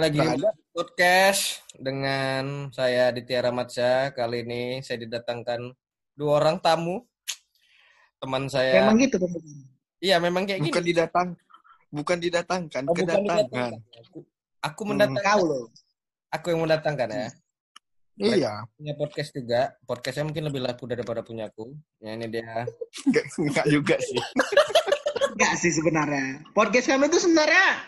lagi podcast dengan saya Ditya Ramadsa. Kali ini saya didatangkan dua orang tamu. Teman saya. Memang gitu kan. Iya, memang kayak Bukan gini. didatang, bukan didatangkan, Oh, bukan kedatangan. didatangkan. Aku, aku Hmm, mendatangkan. Kau loh. Aku yang mendatangkan ya. Iya, Punya podcast juga. Podcastnya mungkin lebih laku daripada punyaku. Ya ini dia. enggak, enggak juga sih. Enggak sih sebenarnya. Podcast kami itu sebenarnya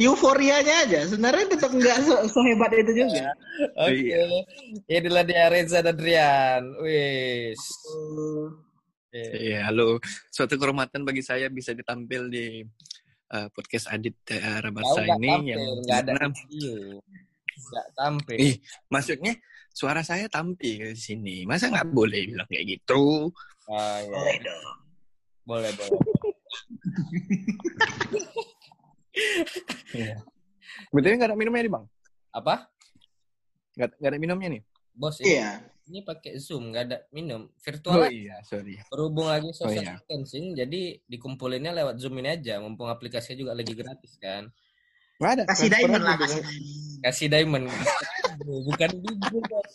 euforianya aja. Sebenarnya tetap enggak se- sehebat itu juga. Oke. Iya. Inilah dia Reza dan Rian. Wis. Oke. Iya, halo. Suatu kehormatan bagi saya bisa ditampil di uh, podcast Adit uh, nggak ini tampil, yang nggak ada video. Nggak tampil. Ih, maksudnya suara saya tampil di sini. Masa nggak boleh bilang kayak gitu? Ah, iya. Boleh dong. Boleh, boleh. Iya. Betulnya nggak ada minumnya nih bang? Apa? Nggak, nggak ada minumnya nih? Bos, ini, Iya. ini pakai Zoom, nggak ada minum. Oh Virtual aja. iya, sorry. Berhubung lagi social iya. distancing, jadi dikumpulinnya lewat Zoom ini aja. Mumpung aplikasinya juga lagi gratis kan. Nggak ada. Kasih diamond lah, kasih diamond. Kasih diamond. Bukan bigo, bos.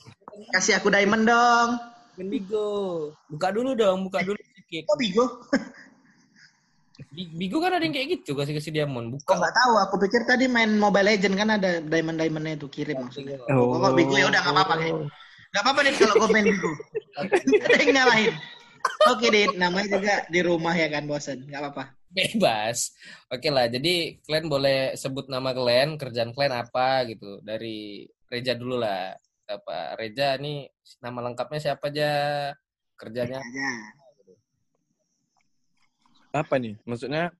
Kasih aku diamond dong. Bukan bigo. Buka dulu dong, buka dulu sedikit. Kok bigo? Bi- Bigo kan ada yang kayak gitu, kasih-kasih diamond. Kok Buka. nggak tahu? Aku pikir tadi main Mobile Legend kan ada diamond diamondnya itu kirim maksudnya. Oh. Kok bigo ya udah nggak apa-apa nih. Nggak apa-apa nih kalau kau main bigo. ada yang nyalahin. Oke deh, namanya juga di rumah ya kan bosan. Nggak apa-apa. Bebas. Oke lah, jadi kalian boleh sebut nama kalian, kerjaan kalian apa gitu. Dari Reja dulu lah. Apa Reja nih nama lengkapnya siapa aja? Kerjanya Aja. Apa nih? Maksudnya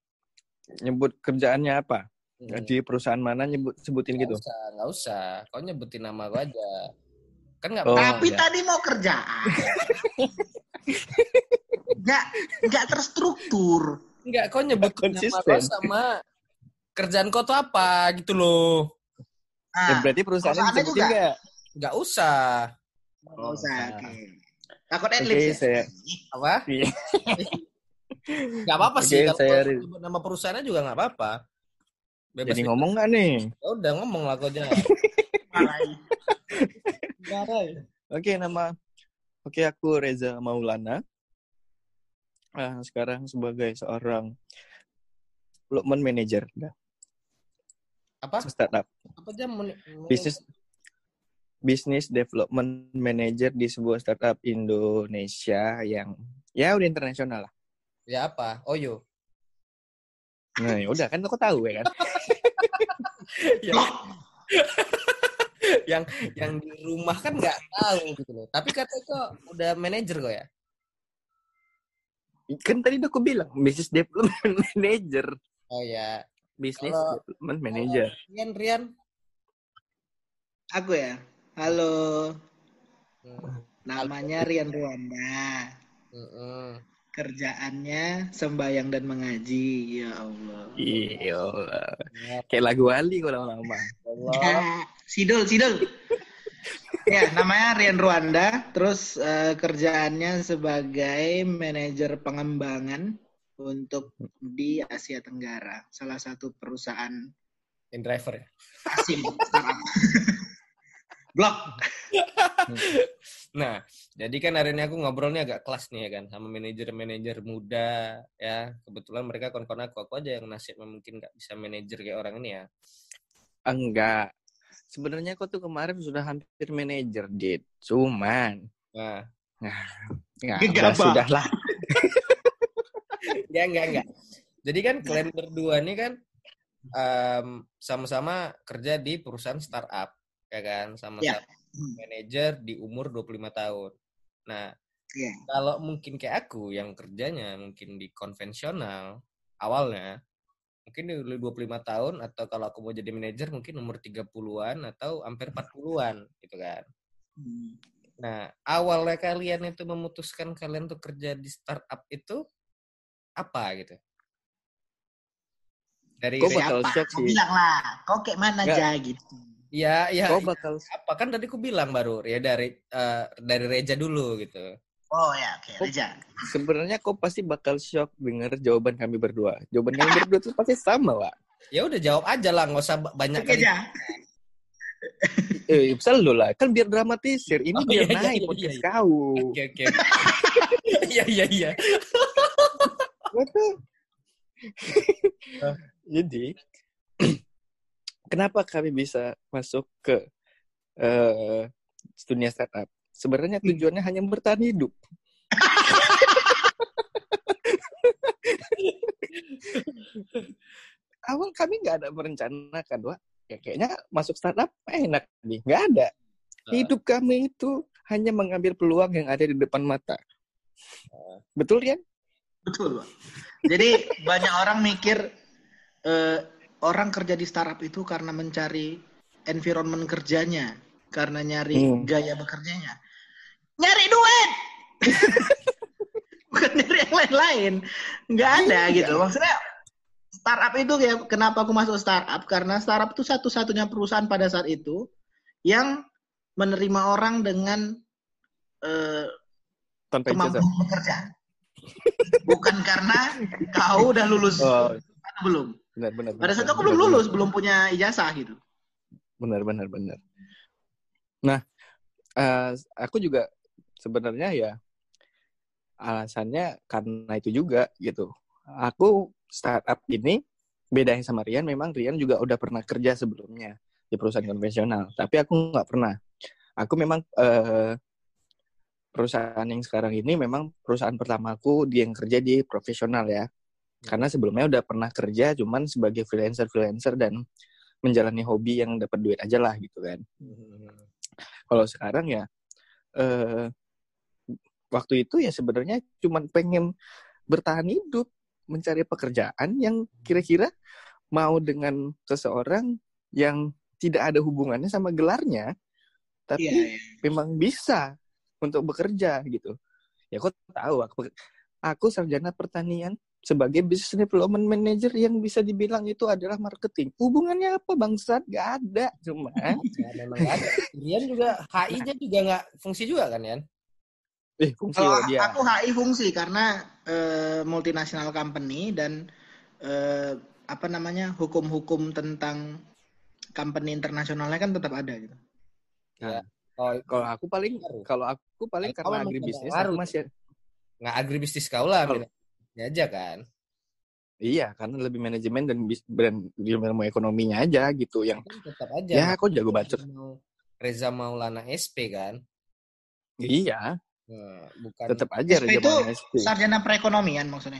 nyebut kerjaannya apa? Hmm. Di perusahaan mana nyebut sebutin Nggak gitu? usah, nggak usah. Kau nyebutin nama gue aja. Kan nggak Oh. Tapi ya. tadi mau kerjaan. Nggak, nggak terstruktur. Enggak, kau nyebutin nama Konsisten. lo sama kerjaan kau tuh apa gitu loh. Ya, Nah, berarti perusahaannya perusahaannya disebutin juga. nggak? Nggak usah. nggak usah. Nah. Oke. Takut Oke, adlibs ya? saya- Apa? Nggak apa-apa sih. Kalau saya nama perusahaannya juga nggak apa-apa. Bebas. Jadi ngomong nggak nih? Ya udah ngomong lah kau jangan. Marahin. Oke, nama. Oke, aku Reza Maulana. Ah, sekarang sebagai seorang development manager dah, Apa? startup. Apa jam men- Business Business Development Manager di sebuah startup Indonesia yang ya udah internasional lah. Ya apa? Oh yo. Nah, ya udah kan aku tahu ya kan. yang, yang yang di rumah kan nggak tahu gitu loh. Tapi katanya kok udah manajer kok ya? Kan tadi udah aku bilang Business Development Manager. Oh ya. Business Kalau- Development Manager. Rian Rian. Aku ya. Halo. Hmm. Namanya Rian Ruanda. Mm-mm. Kerjaannya sembayang dan mengaji. Ya Allah. Iya. Ya Kayak lagu Ali kalau lama-lama. Allah. Ya, Sidul, Sidul. ya, namanya Rian Ruanda. Terus eh, kerjaannya sebagai manajer pengembangan untuk di Asia Tenggara. Salah satu perusahaan In driver ya. asing startup. Blok. Nah, jadi kan hari ini aku ngobrolnya agak kelas nih ya kan sama manajer-manajer muda ya. Kebetulan mereka kon-kon aku, aku aja yang nasibnya mungkin nggak bisa manajer kayak orang ini ya. Enggak. Sebenarnya aku tuh kemarin sudah hampir manajer, Dit. Cuman, Nah, ya, Gegabah. udah, sudah lah. enggak enggak enggak. Jadi kan kalian berdua nih kan em, sama-sama kerja di perusahaan startup ya kan, sama-sama manajer di umur 25 tahun. Nah, Iya. kalau mungkin kayak aku yang kerjanya mungkin di konvensional awalnya mungkin di 25 tahun atau kalau aku mau jadi manajer mungkin umur 30-an atau hampir 40-an gitu kan. Hmm. Nah, awalnya kalian itu memutuskan kalian tuh kerja di startup itu apa gitu? Dari Kok bakal Siapa? Kau bilang lah. Kau kayak mana Nggak. aja gitu. Ya ya Kau bakal apa kan tadi aku bilang baru ya dari eh, dari Reja dulu gitu. Oh ya, oke. Reja. sebenarnya kau pasti bakal shock denger jawaban kami berdua. Jawaban kami berdua tuh pasti sama, Pak. Ya udah jawab aja lah, nggak usah ba- banyak Oke, kali. Eh, selalu lah. Kan biar dramatisir. Ini Oh, biar iya, iya, naik iya, podcast iya. kau. Oke oke. Iya iya iya. Betul. Jadi, kenapa kami bisa masuk ke eh dunia startup? Sebenarnya tujuannya hanya bertahan hidup. Awal kami nggak ada merencanakan, Wak. Ya kayaknya masuk startup enak nih. Nggak ada. Hidup kami itu hanya mengambil peluang yang ada di depan mata. Betul, Rian? Betul, Pak. Jadi banyak orang mikir eh, orang kerja di startup itu karena mencari environment kerjanya, karena nyari Hmm. gaya bekerjanya. Nyari duit. Bukan nyari yang lain-lain. Nggak ada gitu. Maksudnya startup itu ya kenapa aku masuk startup? Karena startup itu satu-satunya perusahaan pada saat itu yang menerima orang dengan eh, Tanpa ijazah. kemampuan bekerja. Bukan karena kau udah lulus Oh, atau belum. benar benar. Pada saat itu aku benar, belum benar. lulus, belum punya ijazah gitu. benar benar benar nah eh, aku juga sebenarnya ya alasannya karena itu juga gitu aku startup ini bedanya sama Rian memang Rian juga udah pernah kerja sebelumnya di perusahaan konvensional tapi aku nggak pernah aku memang eh, perusahaan yang sekarang ini memang perusahaan pertamaku dia yang kerja di profesional ya karena sebelumnya udah pernah kerja cuman sebagai freelancer freelancer dan menjalani hobi yang dapat duit aja lah gitu kan. Kalau sekarang ya eh waktu itu ya sebenarnya cuman pengen bertahan hidup mencari pekerjaan yang kira-kira mau dengan seseorang yang tidak ada hubungannya sama gelarnya tapi Iya, memang bisa untuk bekerja gitu. Ya kok tahu aku aku sarjana pertanian sebagai business development manager yang bisa dibilang itu adalah marketing. Hubungannya apa bangsat? Gak ada. Cuma Ya, memang nggak ada. Rian juga HI-nya juga nggak fungsi juga kan Yan? eh fungsi Kalau loh dia. aku HI fungsi karena eh, multinational company dan eh, apa namanya hukum-hukum tentang company internasionalnya kan tetap ada gitu. Oh, kalau aku paling kalau aku paling Kalau karena agribisnis aku masih nggak agribisnis kau lah, Kalau- aja kan? iya karena lebih manajemen dan bis- dan ilmu ekonominya aja gitu yang tetap aja. ya aku jago bacot Mau- Reza Maulana SP kan? iya Nah, bukan tetap aja SP Raja itu Maulana SP. Sarjana perekonomian maksudnya.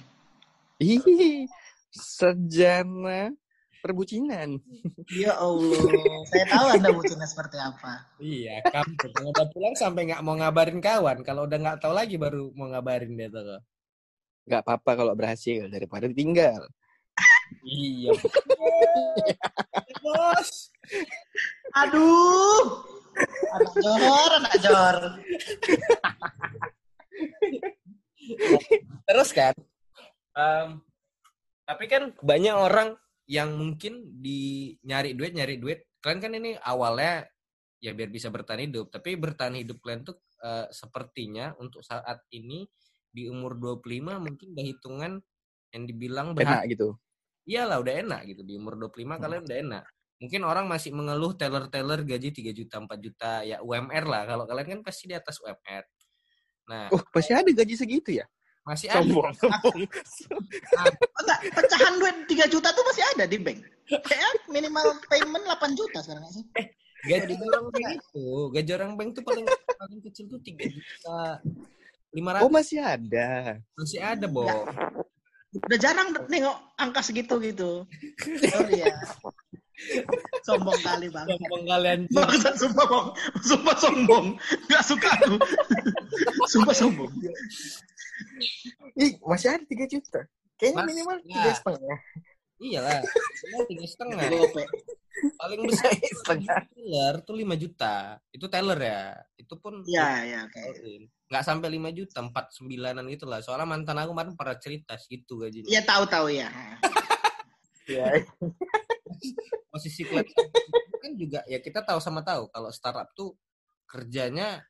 Ih, sarjana perbucinan. Ya Allah, saya tahu Anda bucinnya seperti apa. Iya, kamu udah pulang sampai nggak mau ngabarin kawan. Kalau udah nggak tahu lagi baru mau ngabarin dia tuh. Gak apa-apa kalau berhasil daripada ditinggal. Iya. Bos. Aduh. Anak jor, anak jor. Terus kan, em, tapi kan banyak orang yang mungkin di nyari duit nyari duit. Kalian kan ini awalnya ya biar bisa bertahan hidup, tapi bertahan hidup kalian tuh eh, sepertinya untuk saat ini di umur 25 mungkin udah hitungan yang dibilang Enak berhasil. gitu. Iyalah udah enak gitu di umur 25 kalian udah enak. Mungkin orang masih mengeluh teller-teller gaji 3 juta 4 juta ya UMR lah. Kalau kalian kan pasti di atas UMR. Nah, Oh, pasti ada gaji segitu ya? masih ada. Sombong, sombong. Oh, enggak, pecahan duit 3 juta tuh masih ada di bank. Kayaknya minimal payment 8 juta sekarang sih. Gaji orang bank itu, gaji orang bank tuh paling paling kecil tuh 3 juta 500 Oh, masih ada. masih ada, Bo. Udah jarang nengok angka segitu gitu. Sorry ya. Sombong kali banget. Sombong kalian. Bangsat sumpah bang. Sumpah sombong. Gak suka aku. Sumpah sombong. Ih, masih ada 3 juta. Kayaknya Mas- minimal ya. tiga setengah. Iyalah. Tiga setengah. Paling besar Setengah. teller tuh 5 juta. Itu teller ya. Itu pun Iya, iya, oke. nggak sampai 5 juta, 4 sembilanan gitu lah. Soalnya mantan aku kemarin pernah cerita segitu gajinya. Iya tahu-tahu ya. Ya. Posisi klien kan juga ya kita tahu sama tahu kalau startup tuh kerjanya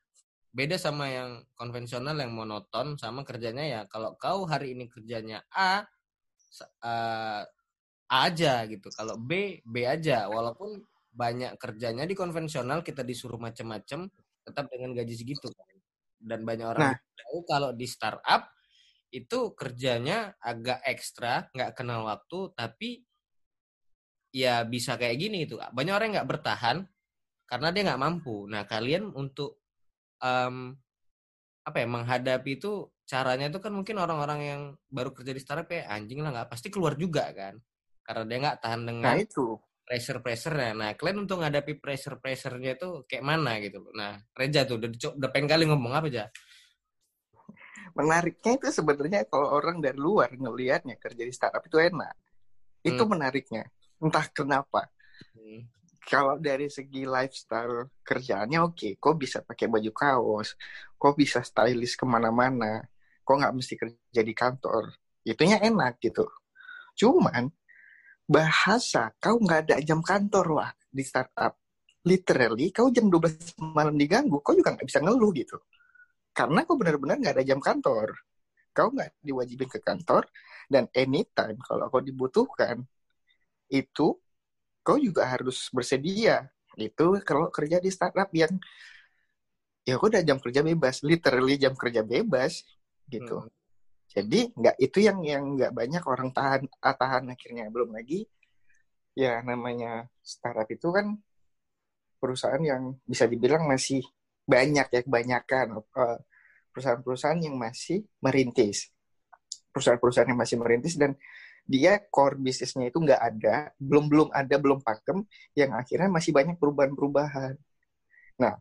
beda sama yang konvensional yang monoton sama kerjanya ya kalau kau hari ini kerjanya A eh, A aja gitu. Kalau B B aja walaupun banyak kerjanya di konvensional kita disuruh macam-macam tetap dengan gaji segitu kan. Dan banyak orang Nah. tahu kalau di startup itu kerjanya agak ekstra, nggak kenal waktu, tapi ya bisa kayak gini itu. Banyak orang nggak bertahan karena dia nggak mampu. Nah kalian untuk em, apa ya menghadapi itu caranya itu kan mungkin orang-orang yang baru kerja di startup ya anjing lah nggak pasti keluar juga kan karena dia nggak tahan Nah dengan itu. pressure pressure-nya. Nah, kalian untuk menghadapi pressure pressure-nya itu kayak mana gitu loh. Nah, Reja tuh udah, udah pengen kali ngomong apa aja. Menariknya itu sebenarnya kalau orang dari luar ngelihatnya kerja di startup itu enak. Itu Hmm. menariknya. Entah kenapa. Hmm. Kalau dari segi lifestyle kerjaannya oke, kok bisa pakai baju kaos, kok bisa stylish ke mana-mana, kok nggak mesti kerja di kantor, itunya enak gitu. Cuman bahasa kau nggak ada jam kantor wah di startup. Literally kau jam 12 malam diganggu, kau juga nggak bisa ngeluh gitu. Karena kau benar-benar nggak ada jam kantor. Kau nggak diwajibin ke kantor dan anytime kalau kau dibutuhkan itu kau juga harus bersedia. Itu kalau kerja di startup yang ya kau udah jam kerja bebas, literally jam kerja bebas gitu. Hmm. Jadi nggak itu yang yang nggak banyak orang tahan ah, tahan akhirnya. Belum lagi ya namanya startup itu kan perusahaan yang bisa dibilang masih banyak ya kebanyakan eh, perusahaan-perusahaan yang masih merintis. Perusahaan-perusahaan yang masih merintis dan dia core bisnisnya itu nggak ada belum belum ada belum pakem yang akhirnya masih banyak perubahan-perubahan. Nah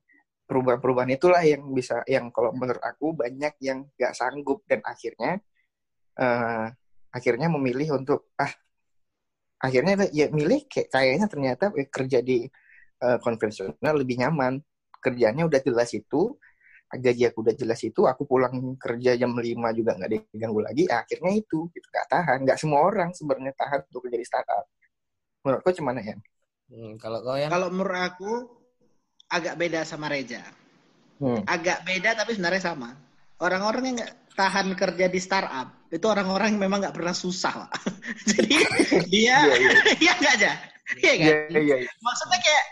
perubahan-perubahan itulah yang bisa yang kalau menurut aku banyak yang nggak sanggup dan akhirnya eh, akhirnya memilih untuk ah akhirnya ya milih kayak kayaknya ternyata eh, kerja di eh, konvensional lebih nyaman. Kerjanya udah jelas itu gaji aku udah jelas itu aku pulang kerja jam 5 juga nggak diganggu lagi ah, akhirnya itu gitu. Nggak tahan nggak semua orang sebenarnya tahan untuk kerja di startup. Menurut kau gimana ya. Hmm, kalau kau ya, Kalau menurut aku agak beda sama Reja. hmm. Agak beda tapi sebenarnya sama. Orang-orang yang nggak tahan kerja di startup itu orang-orang yang memang nggak pernah susah, Pak. Jadi dia Iya, iya. iya nggak aja. Iya kan? Iya, iya, iya. Maksudnya kayak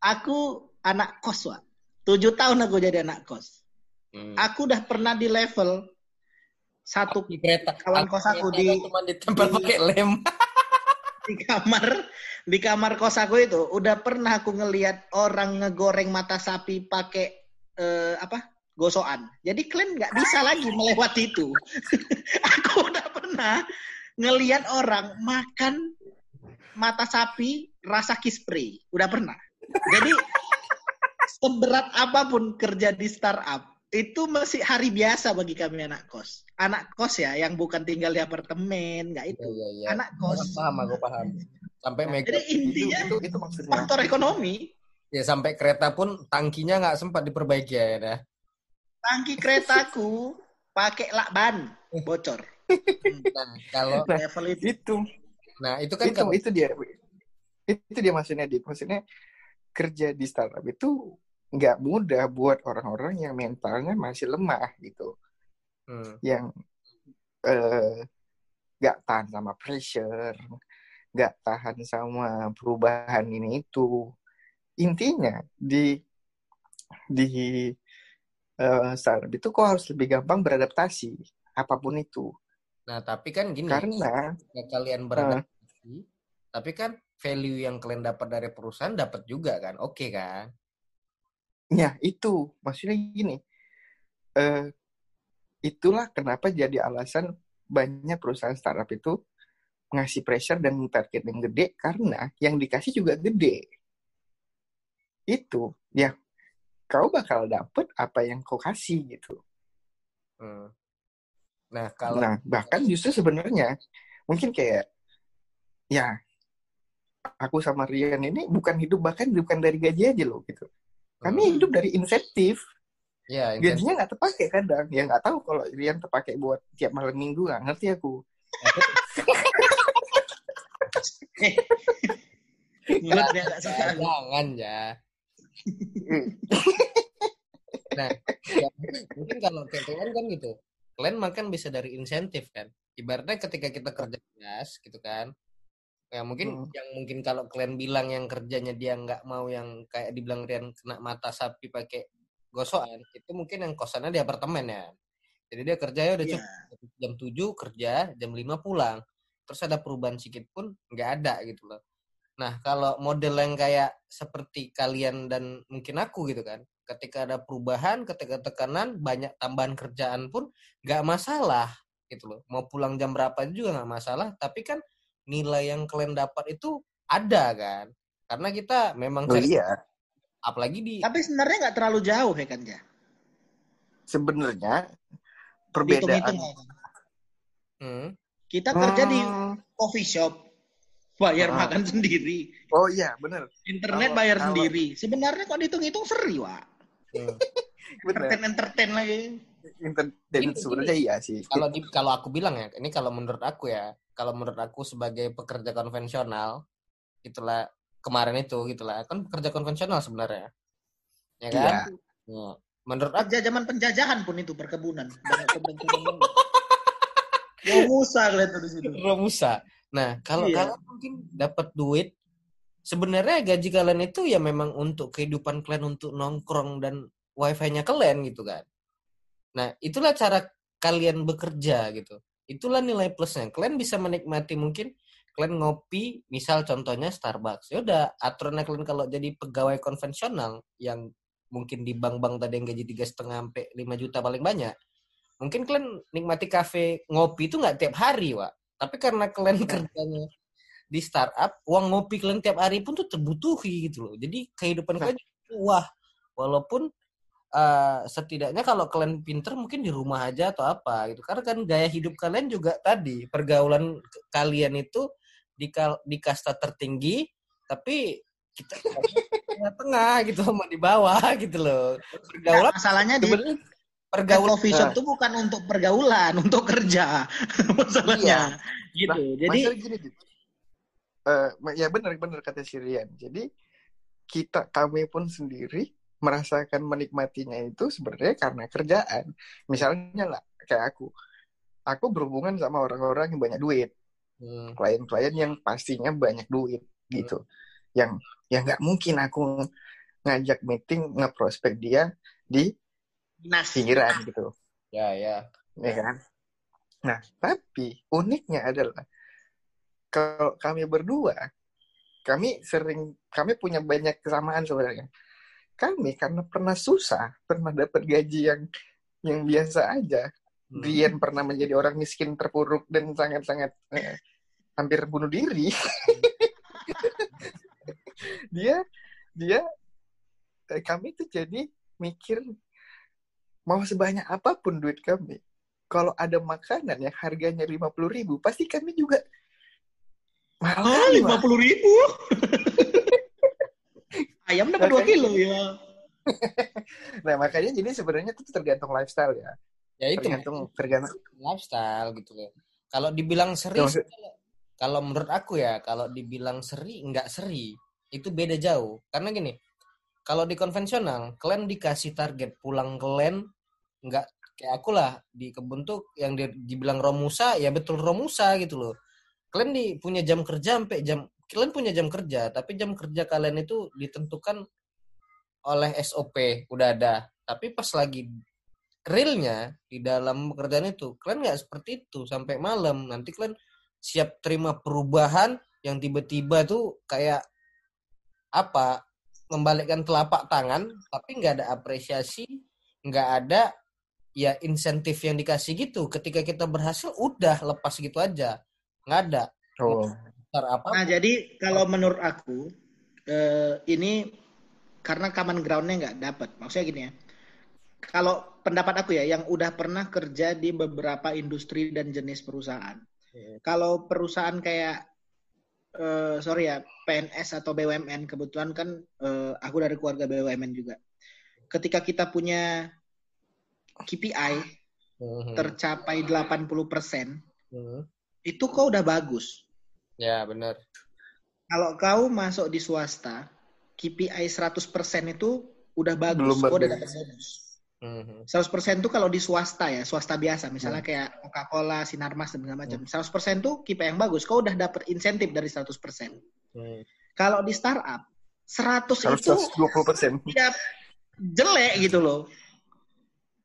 aku anak kos, Pak. Tujuh tahun aku jadi anak kos. hmm. Aku udah pernah di level satu di kereta kawan kos aku di- cuma ditempel di- pakai lem. Di kamar di kamar kos aku itu udah pernah aku ngelihat orang ngegoreng mata sapi pakai eh, apa gosokan. Jadi kalian nggak bisa lagi melewati itu. aku udah pernah ngelihat orang makan mata sapi rasa kispray. Udah pernah. Jadi seberat apa pun kerja di startup itu masih hari biasa bagi kami anak kos. Anak kos ya yang bukan tinggal di apartemen, nggak itu. Iya, iya, iya. Anak kos. Paham, aku paham. Sampai mega, Jadi itu, intinya itu, itu maksudnya faktor ekonomi. ya sampai kereta pun tangkinya nggak sempat diperbaiki ya, ya. Tangki keretaku pakai lakban bocor. Nah, kalau Nah, Level itu. itu nah itu kan itu kalau itu dia itu dia maksudnya di maksudnya kerja di startup itu nggak mudah buat orang-orang yang mentalnya masih lemah gitu hmm, yang eh, nggak tahan sama pressure nggak tahan sama perubahan ini itu. Intinya di di eh, startup itu kok harus lebih gampang beradaptasi apa pun itu. Nah tapi kan gini, karena kalian beradaptasi, tapi kan value yang kalian dapat dari perusahaan dapat juga kan, oke kan? Ya, itu. Maksudnya gini. Eh, itulah kenapa jadi alasan banyak perusahaan startup itu ngasih pressure dan target yang gede karena yang dikasih juga gede. Itu, ya kau bakal dapet apa yang kau kasih gitu. Hmm. Nah kalau Nah, bahkan justru sebenarnya mungkin kayak ya aku sama Rian ini bukan hidup bahkan bukan dari gaji aja loh gitu. Kami Hmm. hidup dari insentif. Ya insentif- gajinya nggak terpakai kadang ya nggak tahu kalau Rian terpakai buat tiap malam minggu nggak ngerti aku Mulut dia nggak suka. jangan ya. nah, ya, mungkin kalau kayak kalian kan gitu, kalian makan bisa dari insentif kan. Ibaratnya ketika kita kerja keras gitu kan, Ya mungkin Hmm. yang mungkin kalau kalian bilang yang kerjanya dia nggak mau yang kayak dibilang Rian kena mata sapi pakai gosokan, itu mungkin yang kosannya di apartemen ya. Jadi dia kerja ya udah Iya. cukup jam 7 kerja, jam 5 pulang. Terus ada perubahan sedikit pun nggak ada gitu loh. Nah, kalau model yang kayak seperti kalian dan mungkin aku gitu kan, ketika ada perubahan, ketika tekanan, banyak tambahan kerjaan pun nggak masalah gitu loh. Mau pulang jam berapa juga nggak masalah, tapi kan nilai yang kalian dapat itu ada kan. Karena kita memang Oh cari- iya, apalagi di Tapi sebenarnya nggak terlalu jauh ya kan ya. sebenarnya perbedaan. Hitung-hitung ya kan. Hmm, Kita kerja di Hmm, coffee shop, bayar Ah. makan sendiri, Oh iya, benar. internet Kalau- bayar kalau- sendiri. Sebenarnya kok dihitung-hitung seri, Wak. hmm. Entertain entertain lagi. Entertain sebenarnya iya sih. kalau di kalau aku bilang ya ini kalau menurut aku ya kalau menurut aku sebagai pekerja konvensional itulah kemarin itu gitulah kan pekerja konvensional sebenarnya ya kan Iya. Ya. menurut aku Kerja zaman penjajahan pun itu perkebunan. Banyak kebun-kebun. Wah, Musa lihat tuh di situ. Romusa nah kalau Iya. kalian mungkin dapat duit sebenarnya gaji kalian itu ya memang untuk kehidupan kalian untuk nongkrong dan wifi-nya kalian gitu kan nah itulah cara kalian bekerja gitu itulah nilai plusnya kalian bisa menikmati mungkin kalian ngopi misal contohnya Starbucks. Ya udah aturannya kalian kalau jadi pegawai konvensional yang mungkin di bank-bank tadi yang gaji tiga setengah sampai 5 juta paling banyak mungkin kalian nikmati kafe ngopi itu nggak tiap hari Wak. Tapi karena kalian kerjanya di startup uang ngopi kalian tiap hari pun tuh terbutuhi gitu loh. Jadi kehidupan kalian wah. Walaupun eh, setidaknya kalau kalian pinter mungkin di rumah aja atau apa gitu. Karena kan gaya hidup kalian juga tadi pergaulan kalian itu di kal- di kasta tertinggi tapi kita tengah-tengah gitu sama di bawah gitu loh pergaulan Nah, masalahnya di Pergaulan coffee shop itu bukan untuk pergaulan, untuk kerja. Masalahnya. Gitu. Nah, Jadi Masalah gini, Dit. Eh, ya benar-benar kata Sirian. Jadi kita kami pun sendiri merasakan menikmatinya itu sebenarnya karena kerjaan. Misalnya lah kayak aku, aku berhubungan sama orang-orang yang banyak duit, klien-klien yang pastinya banyak duit gitu. Yang yang nggak mungkin aku ngajak meeting ngeprospek dia di pinggiran gitu. ya ya ya kan? Nah, tapi uniknya adalah kalau kami berdua, kami sering, kami punya banyak kesamaan sebenarnya. Kami karena pernah susah, pernah dapat gaji yang yang biasa aja. Hmm. Rian pernah menjadi orang miskin terpuruk dan sangat-sangat eh, hampir bunuh diri. dia, dia, eh, kami tuh jadi mikir mau sebanyak apa pun duit kami, kalau ada makanan yang harganya lima puluh ribu, pasti kami juga mahal Ah, lima puluh ribu. Ayam dapat dua kilo ya. Nah makanya jadi sebenarnya itu tergantung lifestyle ya, ya itu tergantung tergantung. lifestyle gitu loh. Kalau dibilang seri, Ya, kalau menurut aku ya, kalau dibilang seri, nggak seri. Itu beda jauh. Karena gini, kalau di konvensional, kalian dikasih target pulang kalian, nggak kayak aku lah di kebun tuh yang di- dibilang Romusa, ya betul Romusa gitu loh. Kalian di, punya jam kerja sampai jam, kalian punya jam kerja, tapi jam kerja kalian itu ditentukan oleh SOP, udah ada. Tapi pas lagi realnya di dalam pekerjaan itu kalian nggak seperti itu sampai malam. Nanti kalian siap terima perubahan yang tiba-tiba tuh kayak apa membalikkan telapak tangan tapi nggak ada apresiasi nggak ada ya insentif yang dikasih gitu. Ketika kita berhasil udah lepas gitu aja. Nggak ada. Oh, apa Nah, jadi kalau menurut aku eh, ini karena common ground-nya nggak dapat. Maksudnya gini ya. Kalau pendapat aku ya, yang udah pernah kerja di beberapa industri dan jenis perusahaan. Hmm. Kalau perusahaan kayak eh, sorry ya PNS atau BUMN kebetulan kan eh, aku dari keluarga BUMN juga. Ketika kita punya KPI Mhm. tercapai 80%, Mhm. itu kok udah bagus. ya benar Kalau kau masuk di swasta, KPI 100% itu udah bagus, Belum kau udah dapat bonus. Mhm. 100% tuh kalau di swasta ya, swasta biasa, misalnya Hmm. kayak Coca-Cola, Sinarmas dan segala macam. 100% tuh KPI yang bagus, kau udah dapet insentif dari 100%. Hmm. Kalau di startup 100 Harus itu 120 persen. ya jelek gitu loh.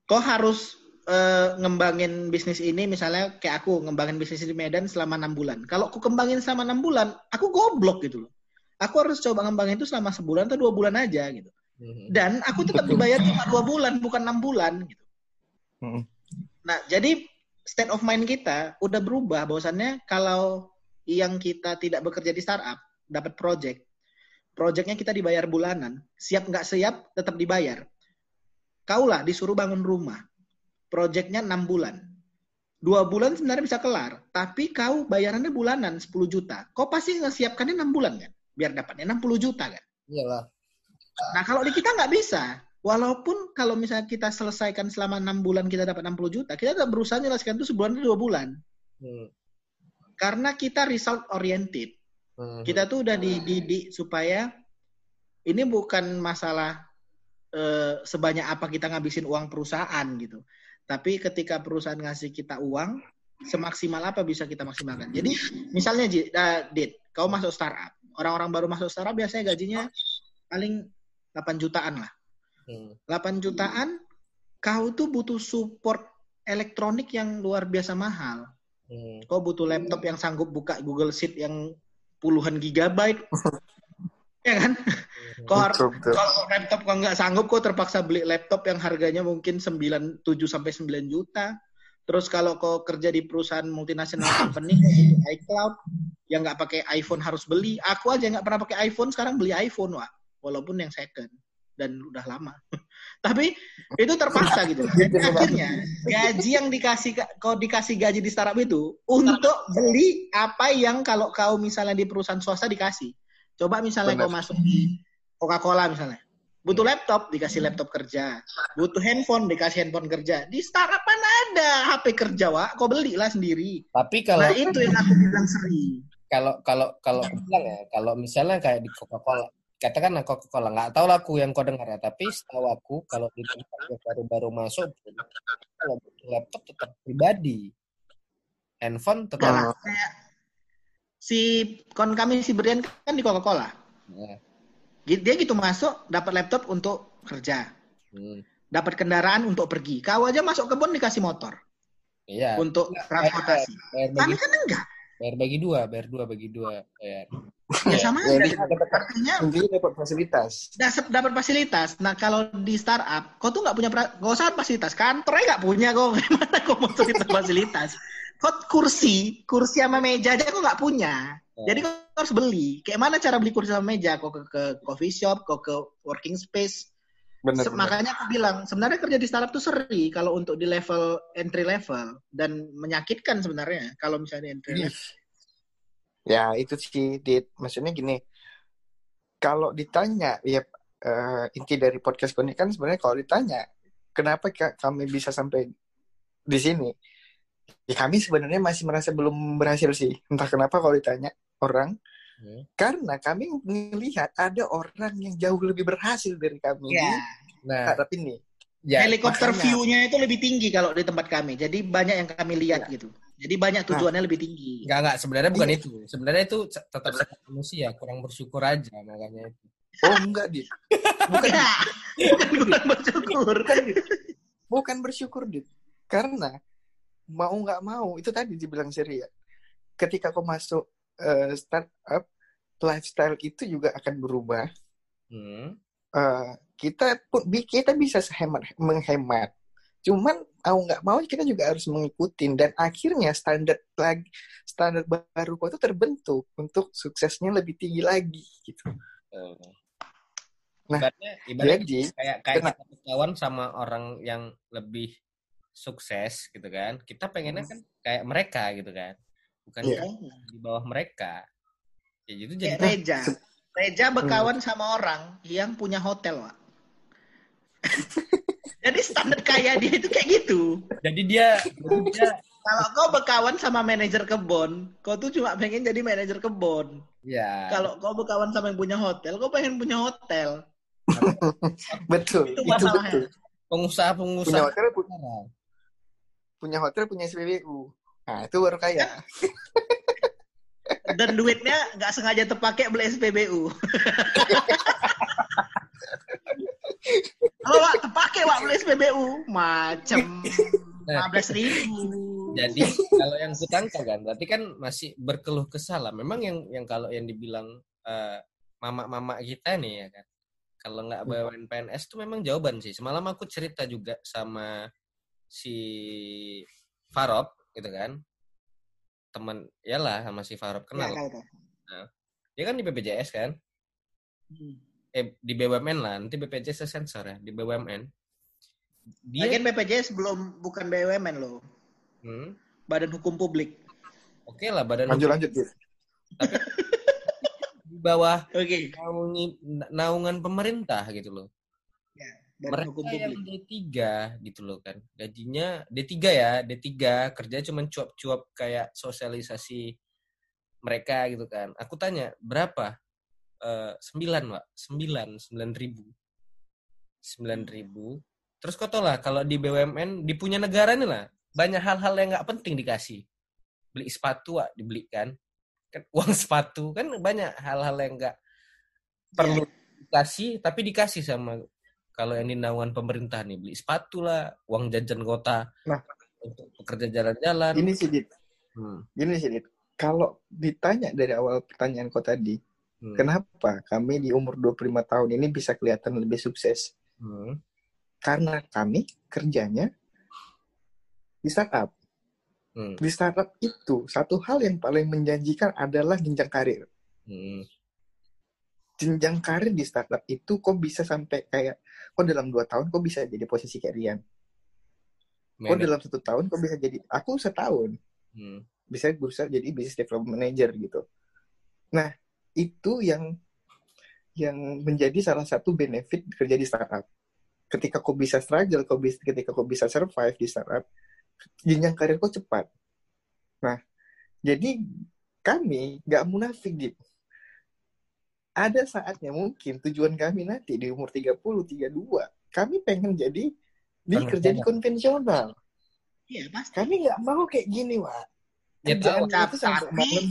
Kau harus eh, ngembangin bisnis ini misalnya kayak aku ngembangin bisnis di Medan selama enam bulan. Kalau aku kembangin selama enam bulan, aku goblok gitu loh. Aku harus coba ngembangin itu selama sebulan atau dua bulan aja gitu. Mhm. Dan aku tetap dibayar cuma dua bulan, bukan enam bulan gitu. Hmm. Nah, jadi state of mind kita udah berubah bahwasannya kalau yang kita tidak bekerja di startup dapat project, projectnya kita dibayar bulanan, siap nggak siap tetap dibayar. Kaulah disuruh bangun rumah, projectnya enam bulan. Dua bulan sebenarnya bisa kelar, tapi kau bayarannya bulanan 10 juta. Kau pasti ngesiapkannya enam bulan kan? Biar dapatnya 60 juta kan? Iyalah. Nah, kalau di kita nggak bisa. Walaupun kalau misalnya kita selesaikan selama enam bulan kita dapat 60 juta, kita tetap berusaha menyelesaikan itu sebulan atau dua bulan. Hmm. Karena kita result oriented. Mhm. Kita tuh udah dididik supaya ini bukan masalah eh, sebanyak apa kita ngabisin uang perusahaan gitu. Tapi ketika perusahaan ngasih kita uang, semaksimal apa bisa kita maksimalkan. Jadi misalnya Ji- eh, Dit, kau masuk startup. Orang-orang baru masuk startup biasanya gajinya paling 8 jutaan lah. Hmm. 8 jutaan, kau tuh butuh support elektronik yang luar biasa mahal. Hmm. Kau butuh laptop yang sanggup buka Google Sheet yang puluhan gigabyte. ya kan? Kau harus kalau laptop kau nggak sanggup, kau terpaksa beli laptop yang harganya mungkin 9, 7 sampai 9 juta. Terus kalau kau kerja di perusahaan multinasional company, iCloud, yang nggak pakai iPhone harus beli. Aku aja nggak pernah pakai iPhone, sekarang beli iPhone, wah. Walaupun yang second. Dan udah lama. Tapi itu terpaksa gitu. Jadi akhirnya gaji yang dikasih kau dikasih gaji di startup itu untuk beli apa yang kalau kau misalnya di perusahaan swasta dikasih. Coba misalnya Benar. kau masuk di Coca-Cola misalnya. Butuh laptop, dikasih laptop kerja. Butuh handphone, dikasih handphone kerja. Di startup mana ada HP kerja, Wak. Kau belilah sendiri. Tapi kalau Nah, itu yang aku bilang sering. kalau kalau kalau bilang ya, kalau misalnya kayak di Coca-Cola, katakan Coca-Cola, nggak tahu lah aku yang kau dengar ya, tapi setahu aku kalau di tempat yang baru-baru masuk, kalau butuh laptop tetap pribadi, handphone tetap. Lah, kayak si kon kami si Brian kan di Coca-Cola. Nah, Dia gitu masuk, dapat laptop untuk kerja. hmm, Dapat kendaraan untuk pergi. Kau aja masuk kebun dikasih motor Iya. untuk transportasi. Bayar Kami kan enggak. Bayar bagi dua, bayar dua bagi dua, bayar. Ya sama Jadi aja. dapat Artinya dapat fasilitas. dapat dapat fasilitas. Nah kalau di startup, kau tuh nggak punya gak usah fasilitas. Kantornya nggak punya kau. Gimana kau mau fasilitas fasilitas? Kau kursi, kursi sama meja aja kau nggak punya. Jadi kau harus beli. Kayak mana cara beli kursi sama meja? Kau ke, ke coffee shop, kau ke working space. Benar. Se- makanya aku bilang sebenarnya kerja di startup tuh seri kalau untuk di level entry level dan menyakitkan sebenarnya kalau misalnya entry Ih. level. Ya itu sih, Dit. Maksudnya gini, kalau ditanya, ya eh, inti dari podcast ini kan sebenarnya kalau ditanya, kenapa ka- kami bisa sampai di sini? Ya kami sebenarnya masih merasa belum berhasil sih. Entah kenapa kalau ditanya orang, Hmm. karena kami melihat ada orang yang jauh lebih berhasil dari kami Ya. Nah, startup ini. ya, Helikopter view-nya itu lebih tinggi kalau di tempat kami. Jadi banyak yang kami lihat gitu. Jadi banyak tujuannya lebih tinggi. Enggak, enggak. Sebenarnya bukan Iya. itu. Sebenarnya itu tetap manusia, kurang bersyukur aja makanya itu. Oh enggak, Dit. Bukan, Enggak. Bukan kurang bersyukur. bukan bersyukur, Dit. Karena mau nggak mau, itu tadi dibilang Siri ya. Ketika kau masuk eh, startup, lifestyle itu juga akan berubah. Hmm. Eh, kita pun bi- kita bisa sehemat menghemat. Cuman mau nggak mau kita juga harus mengikuti dan akhirnya standar lagi standar baru itu terbentuk untuk suksesnya lebih tinggi lagi gitu. Eh. Nah, ibaratnya, ibaratnya Jadi kayak kayak kena- kita berkawan sama orang yang lebih sukses gitu kan. Kita pengennya kan kayak mereka gitu kan. Bukan Iya. di bawah mereka. Ya gitu Kayak jadi Reja. Reja berkawan sama orang yang punya hotel, Wak. Jadi standar kaya dia itu kayak gitu. jadi dia dia Kalau kau berkawan sama manajer kebon, kau tuh cuma pengen jadi manajer kebon. ya Kalau kau berkawan sama yang punya hotel, kau pengen punya hotel. betul, Itu itu, masalahnya. betul. pengusaha punya pengusaha hotel pu- punya hotel punya SPBU nah itu baru kaya Dan duitnya nggak sengaja terpakai beli SPBU. Halo Wak, terpakai Wak beli SPBU. Macam Nah. 15 ribu. Jadi kalau yang kutangkap kan, berarti kan masih berkeluh kesah lah. Memang yang yang kalau yang dibilang eh, mama-mama kita nih ya kan, kalau nggak BUMN PNS itu memang jawaban sih. Semalam aku cerita juga sama si Farop gitu kan, teman, yalah sama si Farop Ya, kenal. tahu, tahu. Dia kan di BPJS kan, Hmm. eh di BUMN lah. Nanti BPJS sensor ya di BUMN. Dia, Lagian BPJS belum bukan BUMN loh. Hmm, Badan Hukum Publik. oke lah badan lanjut lanjut gitu di bawah Oke. naungi- naungan pemerintah gitu loh. Hukum Mereka yang Publik. D3 gitu loh kan. Gajinya D3 ya, D3 kerja cuma cuap-cuap kayak sosialisasi mereka gitu kan. Aku tanya, berapa? Eh, sembilan, Pak. Sembilan, sembilan ribu. Sembilan ribu. Terus kau tau lah, kalau di BUMN, di punya negara nih lah, banyak hal-hal yang nggak penting dikasih. Beli sepatu, Wak, dibelikan. Kan uang sepatu, kan banyak hal-hal yang nggak perlu dikasih, tapi dikasih sama kalau yang di naungan pemerintah nih beli sepatu lah, uang jajan kota. Nah. untuk pekerja jalan-jalan. ini sih Dit. Hmm, gini sih Dit. Kalau ditanya dari awal pertanyaan kau tadi hmm, kenapa kami di umur 25 tahun ini bisa kelihatan lebih sukses? Hmm, karena kami kerjanya di startup. Hmm, di startup itu satu hal yang paling menjanjikan adalah jenjang karir. Hmm, jenjang karir di startup itu kok bisa sampai kayak kok dalam dua tahun kok bisa jadi posisi kayak Rian kok dalam satu tahun kok bisa jadi aku setahun Hmm, bisa berusaha jadi business development manager gitu. Nah, itu yang yang menjadi salah satu benefit kerja di startup. Ketika kau bisa struggle, kau bisa, ketika kau bisa survive di startup, jenjang karir kau cepat. Nah, jadi kami nggak munafik gitu. Ada saatnya mungkin tujuan kami nanti di umur 30, 32, kami pengen jadi di kerja di konvensional. Iya, pasti. Kami nggak mau kayak gini, Wak. Ya tahu, tapi- malam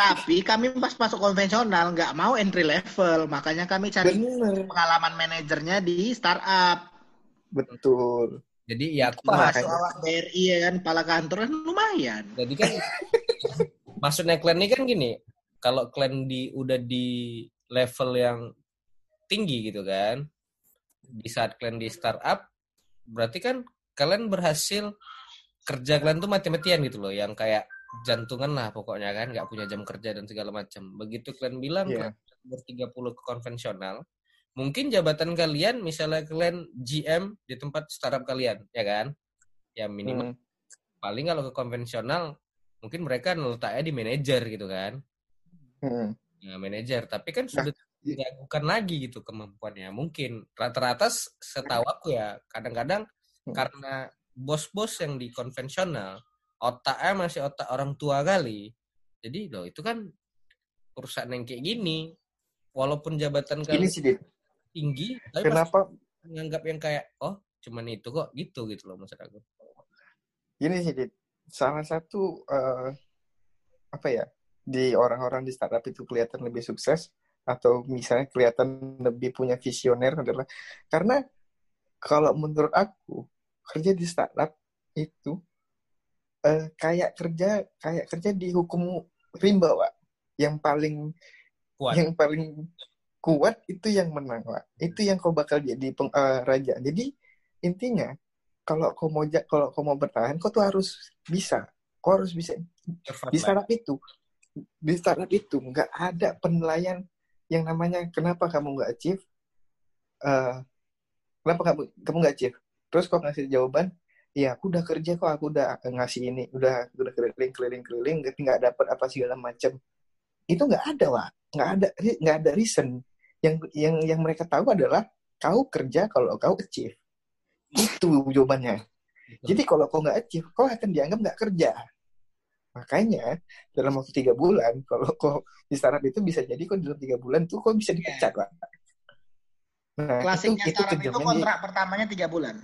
Tapi kami pas masuk konvensional nggak mau entry level, makanya kami cari Bener, pengalaman manajernya di startup. betul. Jadi ya aku paham. Makanya. awak BRI ya kan, kepala kantor kan lumayan. Jadi kan maksudnya kalian ini kan gini, kalau kalian di udah di level yang tinggi gitu kan, di saat kalian di startup, berarti kan kalian berhasil kerja kalian tuh mati-matian gitu loh, yang kayak jantungan lah pokoknya kan, nggak punya jam kerja dan segala macam. Begitu kalian bilang Iya. kalian umur 30 ke konvensional, mungkin jabatan kalian misalnya kalian GM di tempat startup kalian, ya kan? Ya minimal Hmm. paling kalau ke konvensional mungkin mereka letaknya di manajer gitu kan Hmm. ya manajer tapi kan Nah, sudah diragukan lagi gitu kemampuannya mungkin rata-rata setahu aku ya kadang-kadang Hmm. karena bos-bos yang di konvensional otaknya masih otak orang tua kali jadi loh itu kan perusahaan yang kayak gini walaupun jabatan Ini kalian tinggi tapi Kenapa? menganggap yang kayak oh cuman itu kok gitu gitu loh maksud aku Gini sih, Dit. Salah satu eh, apa ya di orang-orang di startup itu kelihatan lebih sukses atau misalnya kelihatan lebih punya visioner adalah karena kalau menurut aku kerja di startup itu eh, kayak kerja kayak kerja di hukum rimba, Wak. Yang paling kuat yang paling kuat itu yang menang Wak. itu yang kau bakal jadi peng- eh, raja jadi intinya kalau kau mau kalau kau mau bertahan kau tuh harus bisa kau harus bisa di life. startup itu di startup itu nggak ada penilaian yang namanya kenapa kamu nggak achieve eh, kenapa kamu kamu nggak achieve? Terus kau ngasih jawaban ya aku udah kerja kok aku udah ngasih ini udah udah keliling keliling keliling tapi nggak dapat apa segala macam itu nggak ada Wak. nggak ada nggak ada reason. Yang yang yang mereka tahu adalah kau kerja kalau kau achieve. Itu jawabannya. Jadi kalau kau nggak achieve kau akan dianggap nggak kerja makanya dalam waktu tiga bulan kalau kau di startup itu bisa jadi kau dalam tiga bulan tuh kau bisa dipecat Wak. Nah, Klasiknya itu, itu startup itu kejamnya kontrak pertamanya tiga bulan.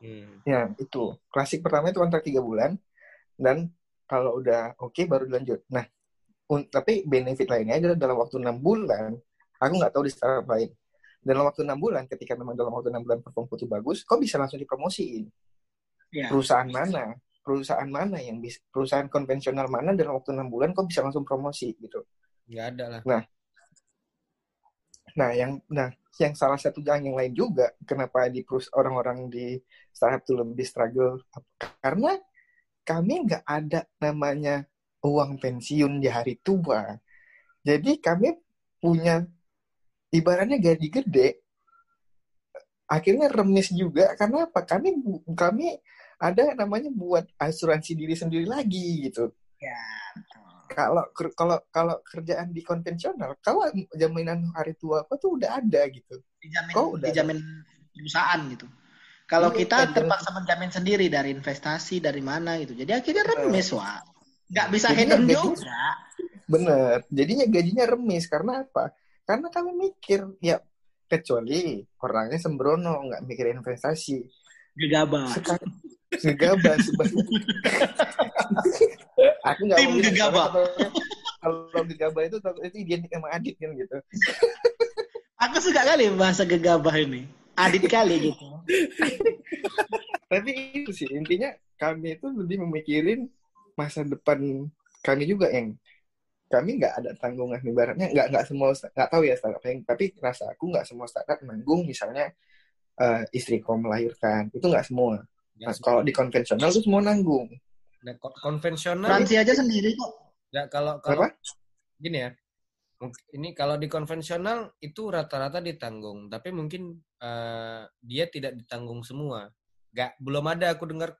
Hmm. Ya, itu. Klasik pertama itu kontrak tiga bulan. Dan kalau udah oke baru dilanjut. Nah, un- tapi benefit lainnya adalah dalam waktu enam bulan, aku nggak tahu di startup lain. Dalam waktu enam bulan, ketika memang dalam waktu enam bulan perform itu bagus, kok bisa langsung dipromosiin? Ya. Perusahaan mana? Perusahaan mana yang bisa, perusahaan konvensional mana dalam waktu enam bulan kok bisa langsung promosi gitu? Nggak ada lah. Nah, yang nah yang salah satu yang yang lain juga kenapa di perus- orang-orang di startup itu lebih struggle karena kami nggak ada namanya uang pensiun di hari tua. Jadi kami punya ibaratnya gaji gede. Akhirnya remis juga karena apa? Kami kami ada namanya buat asuransi diri sendiri lagi gitu Ya. kalau kalau kalau kerjaan di konvensional kalau jaminan hari tua apa tuh udah ada gitu Dijamin, Kok udah dijamin perusahaan gitu. Kalau Iya, kita terpaksa menjamin sendiri dari investasi dari mana gitu. Jadi akhirnya remis wah. Nggak bisa gaji- juga. bener jadinya gajinya remis karena apa karena kami mikir ya kecuali orangnya sembrono nggak mikir investasi Gegabah. sekarang gegabah sebanyak aku nggak Tim gegabah. kalau kalau gegabah itu itu identik sama Adit kan gitu Aku suka kali bahasa gegabah ini. Adit kali gitu. tapi itu sih intinya kami itu lebih memikirin masa depan kami juga yang kami nggak ada tanggungan ibaratnya nggak nggak semua nggak tahu ya startup yang tapi rasa aku nggak semua startup nanggung misalnya eh, istriku melahirkan itu nggak semua Nah, kalau di konvensional tuh semua nanggung. Nah, ko- konvensional Fransi aja sendiri kok. ya kalau kalau apa? gini ya. Mungkin- ini kalau di konvensional itu rata-rata ditanggung tapi mungkin eh, dia tidak ditanggung semua. Nggak belum ada. Aku dengar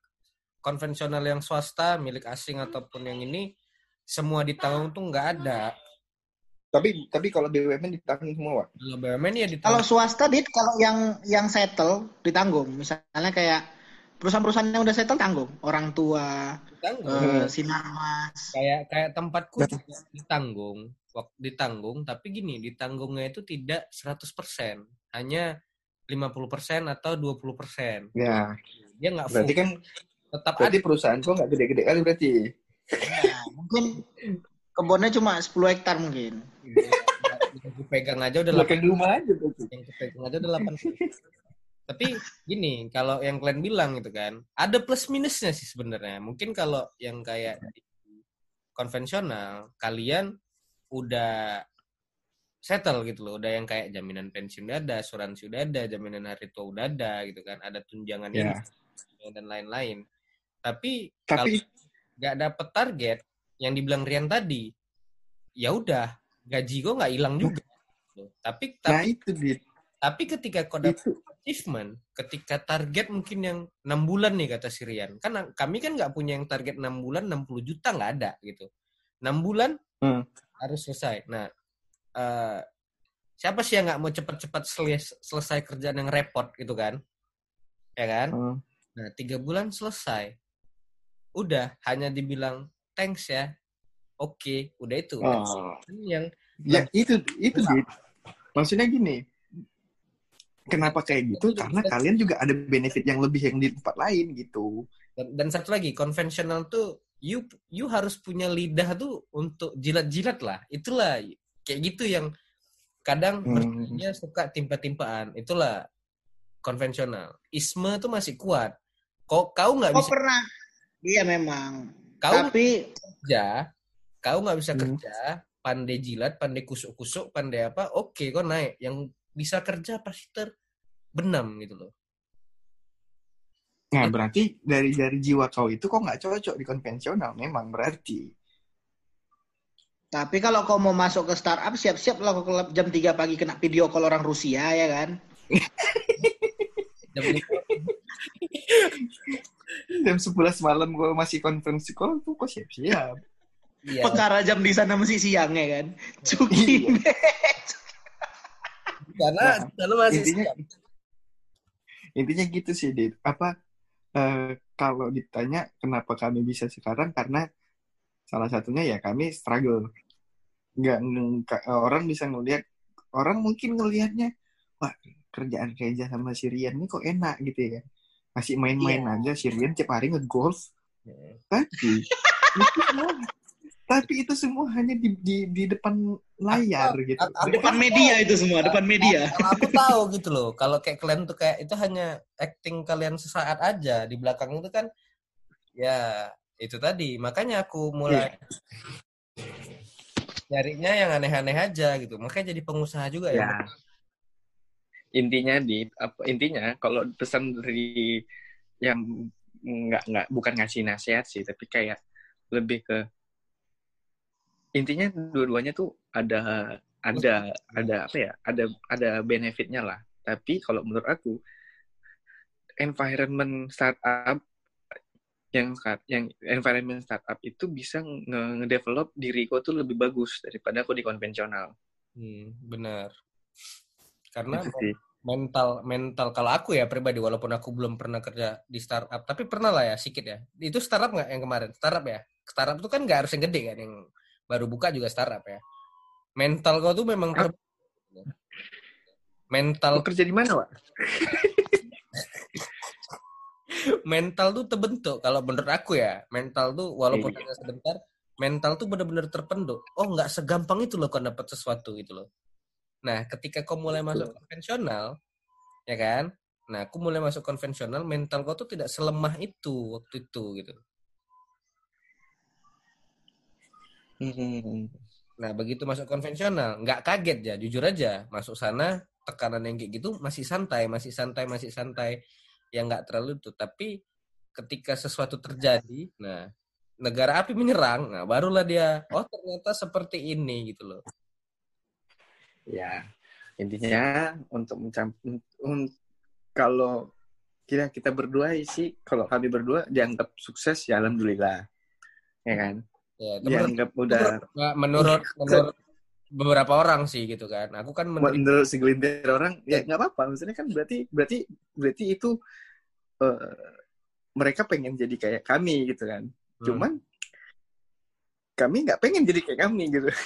konvensional yang swasta milik asing ataupun yang ini semua ditanggung tuh nggak ada. Tapi tapi kalau BUMN ditanggung semua Wak. kalau BUMN ya Kalau ditanggung swasta dit kalau yang yang settle ditanggung. Misalnya kayak perusahaan-perusahaan yang udah settle tanggung. Orang tua, ditanggung. eh, sinarmas. kayak kayak tempatku juga ditanggung. Waktu ditanggung tapi gini ditanggungnya itu tidak 100% hanya 50% atau 20% ya. Dia nggak full. berarti kan tetap ada. berarti perusahaan kok nggak gede-gede kali berarti. Ya, mungkin kebunnya cuma 10 hektar mungkin. yang kepegang aja udah belakang rumah aja berarti. Yang kepegang aja udah 8 tapi gini kalau yang kalian bilang gitu kan ada plus minusnya sih sebenarnya. Mungkin kalau yang kayak konvensional kalian udah settle gitu loh. Udah yang kayak jaminan pensiun udah ada asuransi udah ada jaminan hari tua udah ada gitu kan. Ada tunjangan Ya. ini dan lain-lain. Tapi kalau tapi nggak dapet target yang dibilang Rian tadi ya udah gaji gue nggak hilang juga. Tapi nah tapi itu dit tapi ketika kau dapet itu achievement, ketika target mungkin yang enam bulan nih kata Sirian, kan kami kan nggak punya yang target enam bulan 60 juta nggak ada gitu. enam bulan Hmm. harus selesai. Nah, eh, siapa sih yang nggak mau cepat-cepat seles- selesai kerjaan yang repot gitu kan? Ya kan? Hmm. Nah, tiga bulan selesai. Udah, hanya dibilang thanks ya. Oke, udah itu. Oh. Yang ya itu itu dit maksudnya gini kenapa kayak gitu karena kalian juga ada benefit yang lebih yang di tempat lain gitu dan, dan satu lagi konvensional tuh you you harus punya lidah tuh untuk jilat-jilat lah itulah kayak gitu yang kadang Hmm. suka timpa-timpaan itulah konvensional isme tuh masih kuat kok kau nggak Oh bisa pernah. Iya memang. kau Tapi kerja kau nggak bisa Hmm. kerja pandai jilat pandai kusuk-kusuk pandai apa oke kau naik yang bisa kerja pasti terbenam gitu loh nah berarti dari dari jiwa kau itu kok nggak cocok di konvensional memang berarti tapi kalau kau mau masuk ke startup siap-siap lah kau kelab jam 3 pagi kena video call orang Rusia ya kan. Jam 11 malam gue masih konferensi call tuh kok siap siap iya Perkara jam di sana masih siang ya kan. Cuki. karena Nah, karena masih intinya siap. Intinya gitu sih dit apa eh, kalau ditanya kenapa kami bisa sekarang karena salah satunya ya kami struggle nggak nggak- orang bisa ngelihat orang mungkin ngelihatnya wah kerjaan Reja sama si Rian ini kok enak gitu ya. Masih main-main Iya. aja si Rian tiap hari ngegolf. Hmm. Tapi itu tapi itu semua hanya di di, di depan layar gitu. Aku- Di depan media itu semua, depan media. Aku tahu gitu loh, kalau kayak kalian tuh kayak itu hanya acting kalian sesaat aja di belakang itu kan ya itu tadi. Makanya aku mulai nyarinya yang aneh-aneh aja gitu. Makanya jadi pengusaha juga ya. Ya. Intinya di apa intinya kalau pesan dari yang nggak nggak bukan ngasih nasihat sih, tapi kayak lebih ke intinya dua-duanya tuh ada ada ada apa ya? Ada ada benefitnya lah. Tapi kalau menurut aku environment startup yang yang environment startup itu bisa nge- nge-develop diriku tuh lebih bagus daripada aku di konvensional. Hmm, benar. Karena mental mental kalau aku ya pribadi walaupun aku belum pernah kerja di startup tapi pernah lah ya sedikit ya itu startup nggak yang kemarin startup ya startup itu kan nggak harus yang gede kan yang baru buka juga startup ya. Mental kau tuh memang ter- mental kerja di mana, Wak? mental tuh terbentuk kalau menurut aku ya mental tuh walaupun Iya. hanya sebentar mental tuh benar-benar terpenduk. Oh nggak segampang itu loh kau dapat sesuatu gitu loh. Nah ketika kau mulai masuk konvensional ya kan? Nah aku mulai masuk konvensional mental kau tuh tidak selemah itu waktu itu gitu Hmm. nah begitu masuk konvensional nggak kaget ya jujur aja masuk sana tekanan yang kayak gitu masih santai masih santai masih santai yang nggak terlalu itu tapi ketika sesuatu terjadi nah negara api menyerang nah barulah dia oh ternyata seperti ini gitu loh Ya, intinya untuk mencam un- kalau kita kita berdua sih, kalau kami berdua dianggap sukses ya alhamdulillah, ya kan? Ya itu menurut, Dianggap udah menurut menurut menurut beberapa orang sih gitu kan aku kan menurut menurut segelintir orang ya nggak apa-apa. Maksudnya kan berarti berarti berarti itu eh, mereka pengen jadi kayak kami gitu kan. Hmm. Cuman kami nggak pengen jadi kayak kami gitu.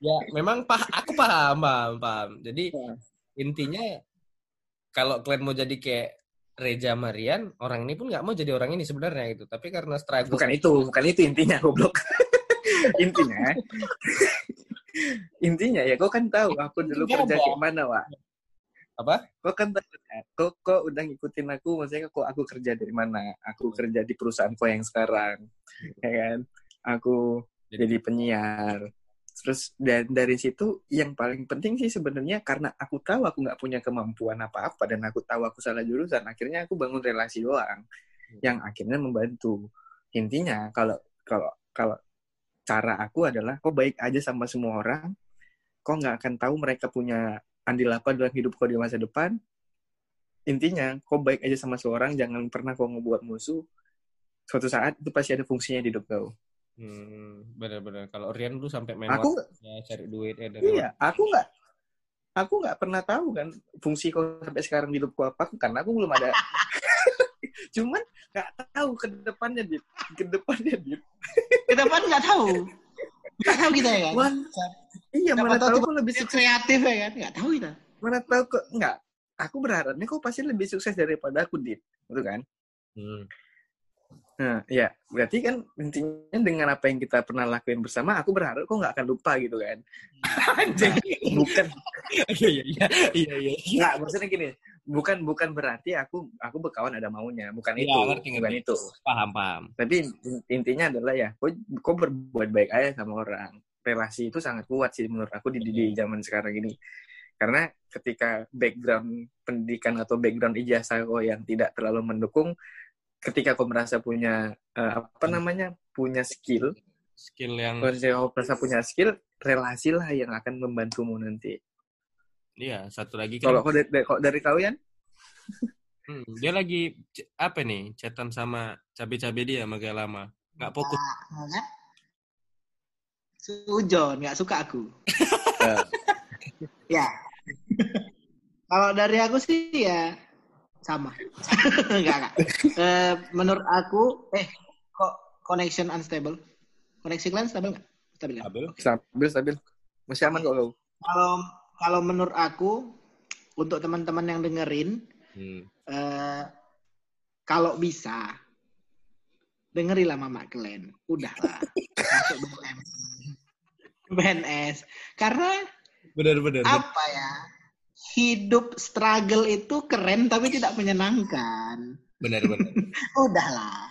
ya memang pah aku paham paham paham jadi Ya. intinya kalau kalian mau jadi kayak Reja Marian orang ini pun nggak mau jadi orang ini sebenarnya gitu tapi karena struggle Bukan itu, bukan itu intinya goblok. intinya intinya ya kau kan tahu aku dulu Intinya kerja kayak mana, Wak. apa Kau kan tahu? Kau, kau udah ngikutin aku, maksudnya kok aku kerja dari mana? Aku kerja di perusahaan kau yang sekarang. Ya kan? Aku jadi penyiar. Terus dan dari situ yang paling penting sih sebenarnya karena aku tahu aku nggak punya kemampuan apa-apa dan aku tahu aku salah jurusan, akhirnya aku bangun relasi doang yang akhirnya membantu. Intinya kalau kalau kalau cara aku adalah kau baik aja sama semua orang, kau nggak akan tahu mereka punya andil apa dalam hidup kau di masa depan. Intinya kau baik aja sama seorang, jangan pernah kau ngebuat musuh. Suatu saat itu pasti ada fungsinya di hidup kau. Hmm, benar-benar kalau Rian dulu sampai main Aku warnet, cari duit ya dari Iya, aku nggak aku nggak pernah tahu kan fungsi kau sampai sekarang di hidupku apa karena aku belum ada. Cuman nggak tahu ke depannya dit, ke depannya dit. Kita kan nggak tahu. Nggak tahu kita ya kan. Wah, iya Siapa mana tahu tahu lebih Dia sukses, kreatif ya kan. Nggak tahu kita. mana tahu kok nggak. Aku berharapnya kau pasti lebih sukses daripada aku dit, betul kan? Hmm. Nah, ya berarti kan intinya dengan apa yang kita pernah lakuin bersama, aku berharap kau nggak akan lupa gitu kan? Anjing, bukan. Iya iya iya. Iya iya. Nggak, maksudnya gini, bukan bukan berarti aku aku berkawan ada maunya, bukan Iya, itu, ngerti, bukan ngerti. itu. paham paham. Tapi in- intinya adalah ya, kok kok berbuat baik aja sama orang. Relasi itu sangat kuat sih menurut aku di, di, di zaman sekarang ini. Karena ketika background pendidikan atau background ijazah kau yang tidak terlalu mendukung, ketika kau merasa punya eh, apa namanya punya skill, skill yang kalau kau merasa punya skill, relasilah yang akan membantumu nanti. iya satu lagi Kalau kan kau dari, dari, kalau dari kau Yan? hmm, dia lagi apa nih chatan sama cabe-cabe dia makin lama nggak fokus Nah? Sujon, nggak suka aku. Eh, Ya. Kalau dari aku sih ya sama. enggak, enggak. Eh, menurut aku, eh kok connection unstable? Koneksi kalian stabil nggak? Stabil nggak? Abel stabil stabil masih aman kok kau Kalau kalau menurut aku untuk teman-teman yang dengerin Hmm. eh, kalau bisa dengerilah Mama Glenn. Udahlah. Masuk. BNS. Karena Benar-benar. apa ya? Hidup struggle itu keren tapi tidak menyenangkan. Benar-benar. Udahlah.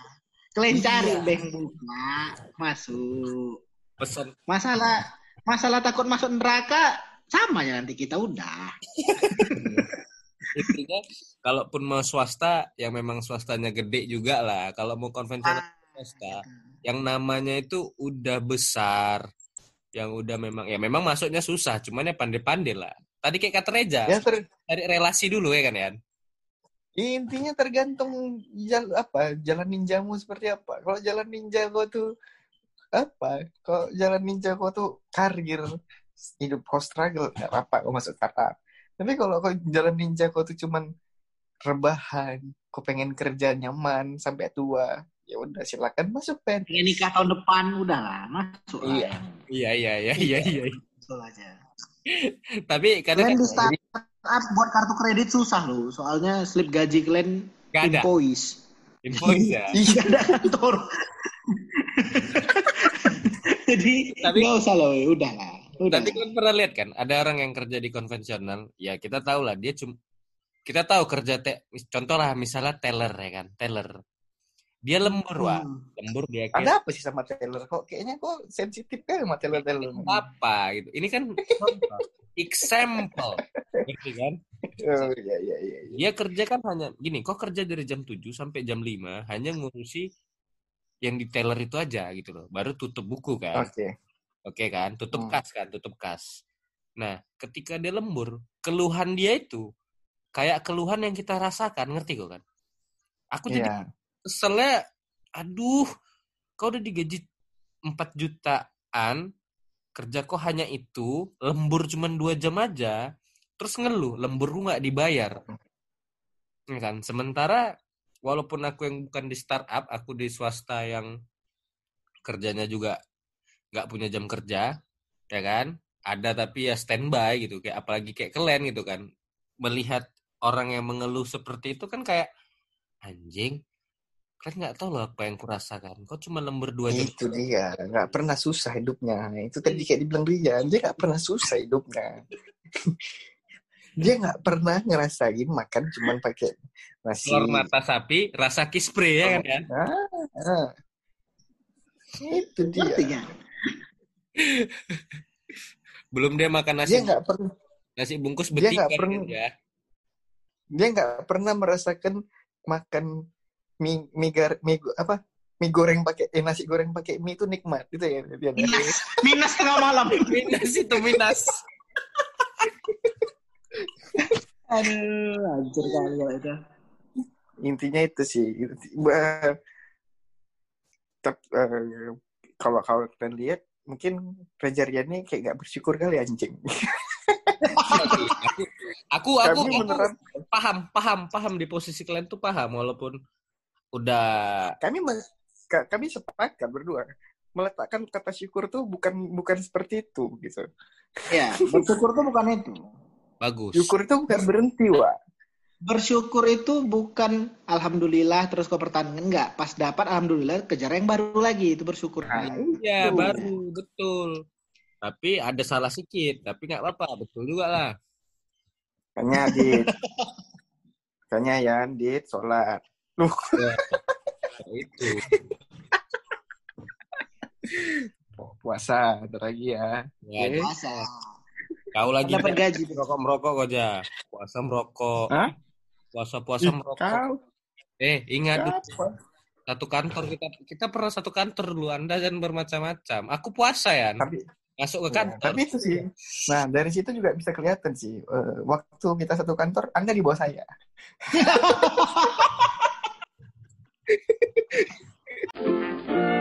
Kalian cari Iya. bank buka, masuk. Pesan Masalah masalah takut masuk neraka sama ya nanti kita udah. intinya kalaupun mau swasta yang memang swastanya gede juga lah. Kalau mau konvensional Ah, swasta yang namanya itu udah besar yang udah memang ya memang masuknya susah cuman ya pandai-pandai lah tadi kayak kata Reja Ya ter- cari relasi dulu ya kan ya intinya tergantung jal apa jalan ninjamu seperti apa. Kalau jalan ninja kau tuh apa? Kalau jalan ninja kau tuh karir hidup kau struggle nggak apa kau masuk startup. Tapi kalau kau jalan ninja kau tuh cuman rebahan, kau pengen kerja nyaman sampai tua, ya udah silakan masuk pen. Pengen nikah tahun depan udahlah, masuk lah. Iya. iya iya iya iya iya Masuk aja. Tapi kadang Kalian di startup buat kartu kredit susah loh, soalnya slip gaji kalian Gak ada. invoice. info ya Iya ada kantor. Jadi Tapi- nggak usah loh, udah lah. Udah. Nanti kalian pernah lihat kan, ada orang yang kerja di konvensional, ya kita tahu lah dia cuma kita tahu kerja te, contoh lah misalnya teller ya kan, teller. Dia lembur, Wak. Hmm. Lembur dia kayak Ada apa sih sama Taylor? Kok kayaknya kok sensitif kan sama Taylor Taylor? apa gitu. Ini kan contoh, example. Ngerti kan? Oh iya iya iya. iya. Dia kerja kan hanya gini, kok kerja dari jam 7 sampai jam 5 hanya ngurusi yang di teller itu aja gitu loh. Baru tutup buku kan. Oke. Oke kan, tutup Hmm. kas kan, tutup kas. Nah, ketika dia lembur, keluhan dia itu kayak keluhan yang kita rasakan, ngerti kok kan? Aku jadi Iya. Keselnya, aduh, kau udah digaji 4 jutaan, kerja kok hanya itu, lembur cuma dua jam aja, terus ngeluh, lembur lu nggak dibayar. Ya kan? Sementara, walaupun aku yang bukan di startup, aku di swasta yang kerjanya juga nggak punya jam kerja, ya kan? Ada tapi ya standby gitu, kayak apalagi kayak kalian gitu kan. Melihat orang yang mengeluh seperti itu kan kayak anjing, kan nggak tahu loh apa yang kurasakan. Kok cuma lembur dua jam? Itu dia, nggak pernah susah hidupnya. Itu tadi kayak dibilang Rian, dia nggak pernah susah hidupnya. dia nggak pernah ngerasain makan cuman pakai nasi. Telur mata sapi, rasa kispre ya kan? ya? Ah, ah. Itu dia. Belum dia makan nasi Dia nggak pernah, nasi bungkus dia betik nggak pernah- ya. dia nggak pernah merasakan makan mie, mie, gar- mie apa mie goreng pakai eh, nasi goreng pakai mie itu nikmat itu ya dia. Minus, minus tengah malam. Minas itu minas. Aduh, hancur kali kalau itu. intinya itu sih tep- eh, kalau kalau kalian lihat mungkin Reza ini kayak gak bersyukur kali anjing aku aku aku, aku paham paham paham di posisi kalian tuh paham walaupun udah kami me- ka- kami sepakat berdua meletakkan kata syukur tuh bukan bukan seperti itu gitu Ya, bersyukur itu bukan itu. bagus. syukur itu bukan berhenti wa Bersyukur itu bukan alhamdulillah terus kau pertahankan enggak. Pas dapat alhamdulillah kejar yang baru lagi itu bersyukur. Nah, Ya itu. baru betul. Tapi ada salah sedikit, tapi nggak apa-apa, betul juga lah. Kayaknya Dit Kayaknya ya Dit sholat Loh, itu. puasa ada lagi ya Ya, Oke. Puasa. kau lagi Dapat gaji. merokok merokok kok aja. Puasa merokok. Hah? Puasa puasa merokok. kau Eh ingat apa satu kantor kita kita pernah satu kantor dulu. Anda jangan bermacam-macam. Aku puasa ya. tapi Masuk ke ya, kantor. tapi itu sih nah dari situ juga bisa kelihatan sih eh, waktu kita satu kantor anda di bawah saya Thank you.